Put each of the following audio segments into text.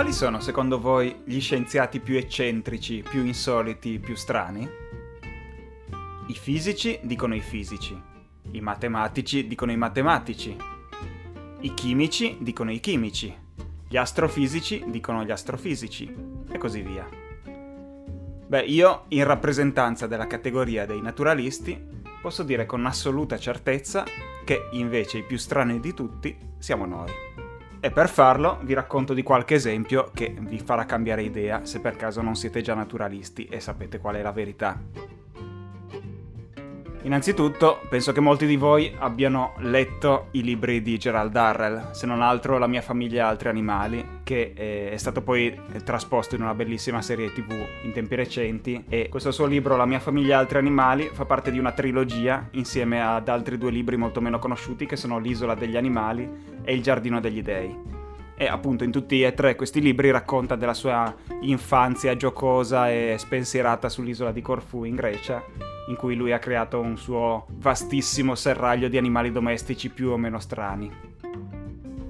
Quali sono secondo voi gli scienziati più eccentrici, più insoliti, più strani? I fisici dicono i fisici, i matematici dicono i matematici, i chimici dicono i chimici, gli astrofisici dicono gli astrofisici e così via. Beh, io, in rappresentanza della categoria dei naturalisti, posso dire con assoluta certezza che invece i più strani di tutti siamo noi. E per farlo vi racconto di qualche esempio che vi farà cambiare idea se per caso non siete già naturalisti e sapete qual è la verità. Innanzitutto, penso che molti di voi abbiano letto i libri di Gerald Darrell, se non altro La mia famiglia e altri animali, che è stato poi trasposto in una bellissima serie tv in tempi recenti. E questo suo libro La mia famiglia e altri animali fa parte di una trilogia insieme ad altri due libri molto meno conosciuti che sono L'isola degli animali e Il giardino degli dei e appunto in tutti e tre questi libri racconta della sua infanzia giocosa e spensierata sull'isola di Corfù in Grecia, in cui lui ha creato un suo vastissimo serraglio di animali domestici più o meno strani.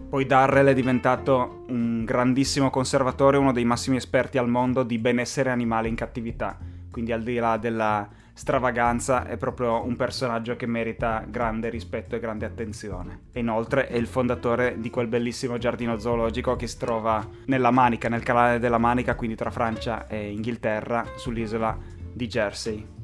Poi Darrell è diventato un grandissimo conservatore, uno dei massimi esperti al mondo di benessere animale in cattività, quindi al di là della stravaganza è proprio un personaggio che merita grande rispetto e grande attenzione. E inoltre è il fondatore di quel bellissimo giardino zoologico che si trova nella Manica, nel canale della Manica, quindi tra Francia e Inghilterra, sull'isola di Jersey.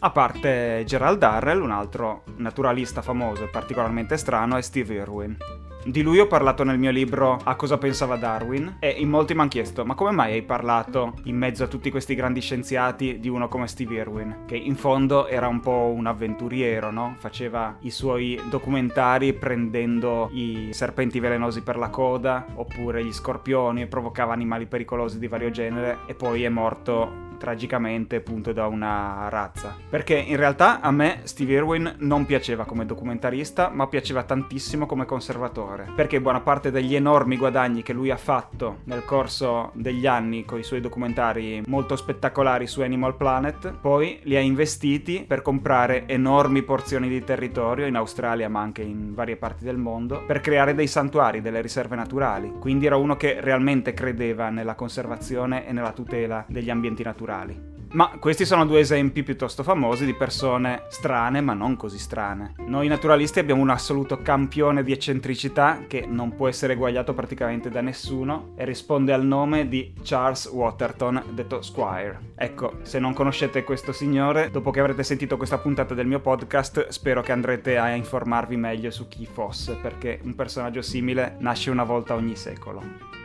A parte Gerald Darrell, un altro naturalista famoso e particolarmente strano è Steve Irwin. Di lui ho parlato nel mio libro A cosa pensava Darwin e in molti mi hanno chiesto ma come mai hai parlato in mezzo a tutti questi grandi scienziati di uno come Steve Irwin? Che in fondo era un po' un avventuriero, no? Faceva i suoi documentari prendendo i serpenti velenosi per la coda oppure gli scorpioni e provocava animali pericolosi di vario genere e poi è morto tragicamente appunto da una razza. Perché in realtà a me Steve Irwin non piaceva come documentarista, ma piaceva tantissimo come conservatore. Perché buona parte degli enormi guadagni che lui ha fatto nel corso degli anni con i suoi documentari molto spettacolari su Animal Planet, poi li ha investiti per comprare enormi porzioni di territorio in Australia ma anche in varie parti del mondo, per creare dei santuari, delle riserve naturali. Quindi era uno che realmente credeva nella conservazione e nella tutela degli ambienti naturali naturali. Ma questi sono due esempi piuttosto famosi di persone strane ma non così strane. Noi naturalisti abbiamo un assoluto campione di eccentricità che non può essere eguagliato praticamente da nessuno e risponde al nome di Charles Waterton, detto Squire. Ecco, se non conoscete questo signore, dopo che avrete sentito questa puntata del mio podcast, spero che andrete a informarvi meglio su chi fosse, perché un personaggio simile nasce una volta ogni secolo.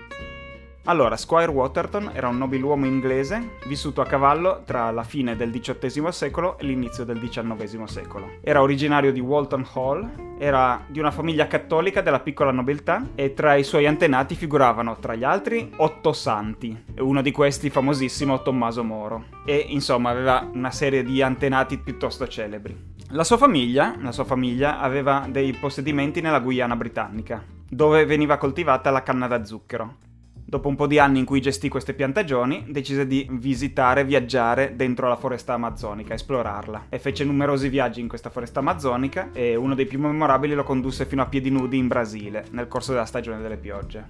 Allora, Squire Waterton era un nobiluomo inglese vissuto a cavallo tra la fine del XVIII secolo e l'inizio del XIX secolo. Era originario di Walton Hall, era di una famiglia cattolica della piccola nobiltà e tra i suoi antenati figuravano, tra gli altri, otto santi, e uno di questi famosissimo Tommaso Moro. E insomma aveva una serie di antenati piuttosto celebri. La sua famiglia, la sua famiglia aveva dei possedimenti nella Guyana britannica, dove veniva coltivata la canna da zucchero Dopo un po' di anni in cui gestì queste piantagioni, decise di visitare, viaggiare dentro la foresta amazzonica, esplorarla. E fece numerosi viaggi in questa foresta amazzonica e uno dei più memorabili lo condusse fino a piedi nudi in Brasile, nel corso della stagione delle piogge.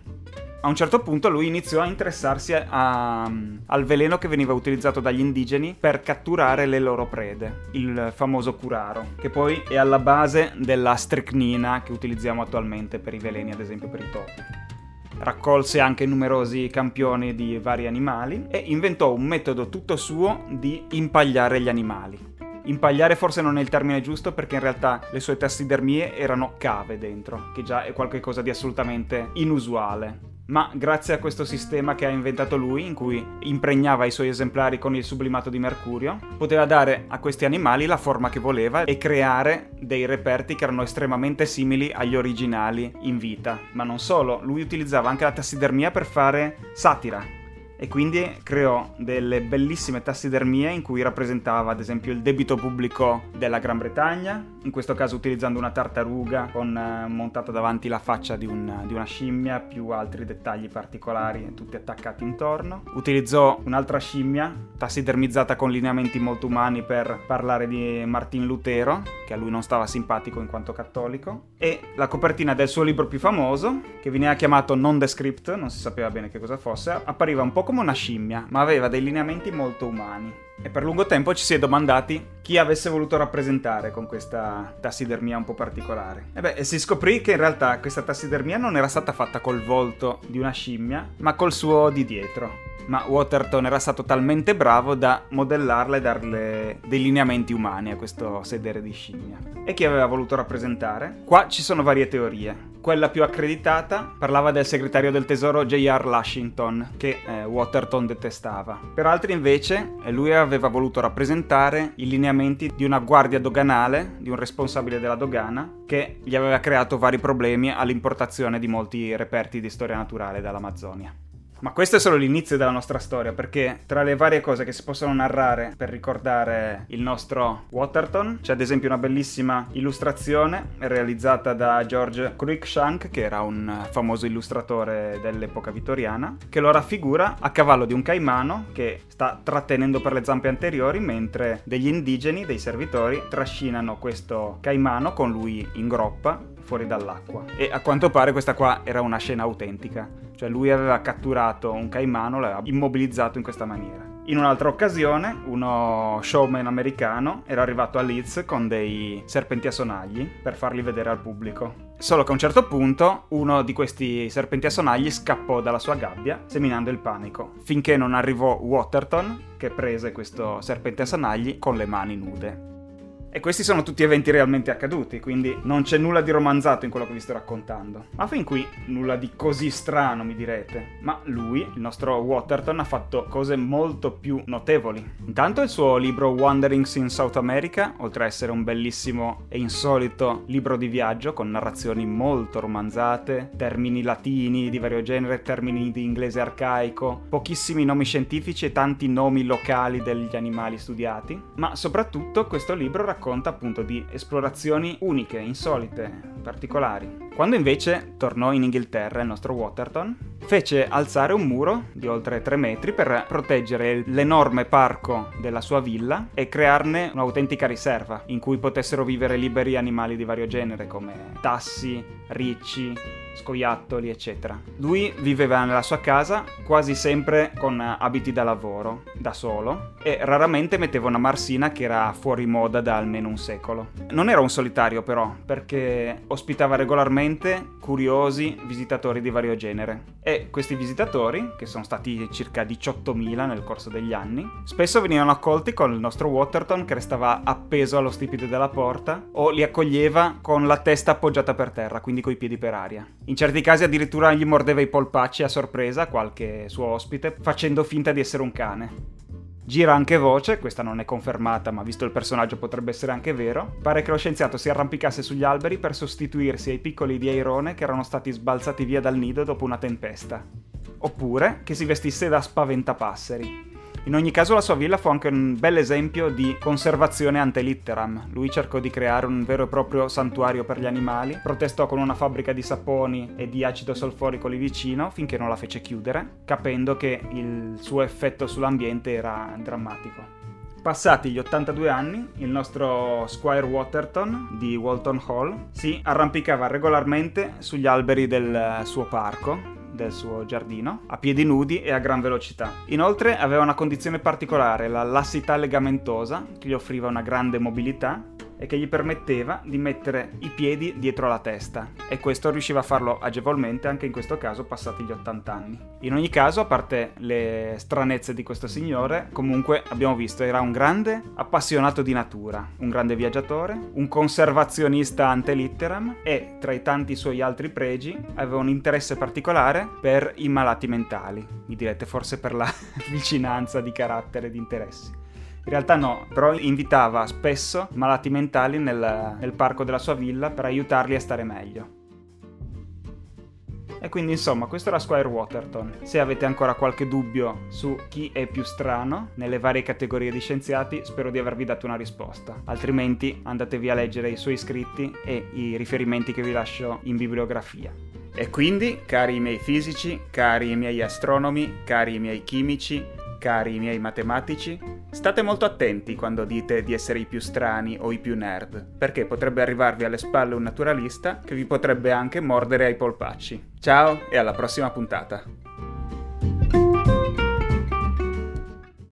A un certo punto lui iniziò a interessarsi a, al veleno che veniva utilizzato dagli indigeni per catturare le loro prede, il famoso curaro, che poi è alla base della strecnina che utilizziamo attualmente per i veleni, ad esempio per i topi raccolse anche numerosi campioni di vari animali e inventò un metodo tutto suo di impagliare gli animali. Impagliare forse non è il termine giusto perché in realtà le sue tassidermie erano cave dentro, che già è qualcosa di assolutamente inusuale ma grazie a questo sistema che ha inventato lui, in cui impregnava i suoi esemplari con il sublimato di mercurio, poteva dare a questi animali la forma che voleva e creare dei reperti che erano estremamente simili agli originali in vita. Ma non solo, lui utilizzava anche la tassidermia per fare satira, e quindi creò delle bellissime tassidermie in cui rappresentava ad esempio il debito pubblico della Gran Bretagna, in questo caso utilizzando una tartaruga con eh, montata davanti la faccia di, un, di, una scimmia, più altri dettagli particolari tutti attaccati intorno. Utilizzò un'altra scimmia tassidermizzata con lineamenti molto umani per parlare di Martin Lutero che a lui non stava simpatico in quanto cattolico, e la copertina del suo libro più famoso, che veniva chiamato Nondescript, non si sapeva bene che cosa fosse, appariva un po' come una scimmia, ma aveva dei lineamenti molto umani. E per lungo tempo ci si è domandati chi avesse voluto rappresentare con questa tassidermia un po' particolare. E beh, si scoprì che in realtà questa tassidermia non era stata fatta col volto di una scimmia, ma col suo di dietro ma Waterton era stato talmente bravo da modellarla e darle dei lineamenti umani a questo sedere di scimmia. E chi aveva voluto rappresentare? Qua ci sono varie teorie. Quella più accreditata parlava del segretario del tesoro J.R. Lushington, che eh, Waterton detestava. Per altri invece lui aveva voluto rappresentare i lineamenti di una guardia doganale, di un responsabile della dogana, che gli aveva creato vari problemi all'importazione di molti reperti di storia naturale dall'Amazzonia. Ma questo è solo l'inizio della nostra storia, perché tra le varie cose che si possono narrare per ricordare il nostro Waterton, c'è ad esempio una bellissima illustrazione realizzata da George Cruikshank, che era un famoso illustratore dell'epoca vittoriana, che lo raffigura a cavallo di un caimano che sta trattenendo per le zampe anteriori, mentre degli indigeni, dei servitori, trascinano questo caimano con lui in groppa fuori dall'acqua. E a quanto pare questa qua era una scena autentica, cioè lui aveva catturato un caimano, l'aveva immobilizzato in questa maniera. In un'altra occasione, uno showman americano era arrivato a Leeds con dei serpenti a sonagli per farli vedere al pubblico. Solo che a un certo punto uno di questi serpenti a sonagli scappò dalla sua gabbia, seminando il panico, finché non arrivò Waterton, che prese questo serpente a sonagli con le mani nude. E questi sono tutti eventi realmente accaduti, quindi non c'è nulla di romanzato in quello che vi sto raccontando. Ma fin qui nulla di così strano, mi direte. Ma lui, il nostro Waterton, ha fatto cose molto più notevoli. Intanto il suo libro Wanderings in South America, oltre a essere un bellissimo e insolito libro di viaggio con narrazioni molto romanzate, termini latini di vario genere, termini di inglese arcaico, pochissimi nomi scientifici e tanti nomi locali degli animali studiati, ma soprattutto questo libro racconta racconta appunto di esplorazioni uniche, insolite, particolari. Quando invece tornò in Inghilterra il nostro Waterton, fece alzare un muro di oltre 3 metri per proteggere l'enorme parco della sua villa e crearne un'autentica riserva in cui potessero vivere liberi animali di vario genere come tassi, ricci, scoiattoli, eccetera. Lui viveva nella sua casa quasi sempre con abiti da lavoro, da solo, e raramente metteva una marsina che era fuori moda da almeno un secolo. Non era un solitario però, perché ospitava regolarmente curiosi visitatori di vario genere. E questi visitatori, che sono stati circa 18.000 nel corso degli anni, spesso venivano accolti con il nostro Waterton che restava appeso allo stipite della porta o li accoglieva con la testa appoggiata per terra, quindi coi piedi per aria. In certi casi addirittura gli mordeva i polpacci a sorpresa qualche suo ospite, facendo finta di essere un cane. Gira anche voce, questa non è confermata, ma visto il personaggio potrebbe essere anche vero. Pare che lo scienziato si arrampicasse sugli alberi per sostituirsi ai piccoli di Airone che erano stati sbalzati via dal nido dopo una tempesta. Oppure che si vestisse da spaventapasseri. In ogni caso la sua villa fu anche un bel esempio di conservazione ante litteram. Lui cercò di creare un vero e proprio santuario per gli animali, protestò con una fabbrica di saponi e di acido solforico lì vicino finché non la fece chiudere, capendo che il suo effetto sull'ambiente era drammatico. Passati gli 82 anni, il nostro Squire Waterton di Walton Hall si arrampicava regolarmente sugli alberi del suo parco del suo giardino, a piedi nudi e a gran velocità. Inoltre aveva una condizione particolare, la lassità legamentosa, che gli offriva una grande mobilità e che gli permetteva di mettere i piedi dietro la testa e questo riusciva a farlo agevolmente anche in questo caso passati gli 80 anni. In ogni caso, a parte le stranezze di questo signore, comunque abbiamo visto era un grande appassionato di natura, un grande viaggiatore, un conservazionista ante litteram e tra i tanti suoi altri pregi aveva un interesse particolare per i malati mentali. Mi direte forse per la vicinanza di carattere e di interessi. In realtà no, però invitava spesso malati mentali nel, nel parco della sua villa per aiutarli a stare meglio. E quindi insomma, questo era Squire Waterton. Se avete ancora qualche dubbio su chi è più strano nelle varie categorie di scienziati, spero di avervi dato una risposta. Altrimenti andatevi a leggere i suoi scritti e i riferimenti che vi lascio in bibliografia. E quindi, cari miei fisici, cari miei astronomi, cari miei chimici, cari miei matematici, state molto attenti quando dite di essere i più strani o i più nerd, perché potrebbe arrivarvi alle spalle un naturalista che vi potrebbe anche mordere ai polpacci. Ciao e alla prossima puntata.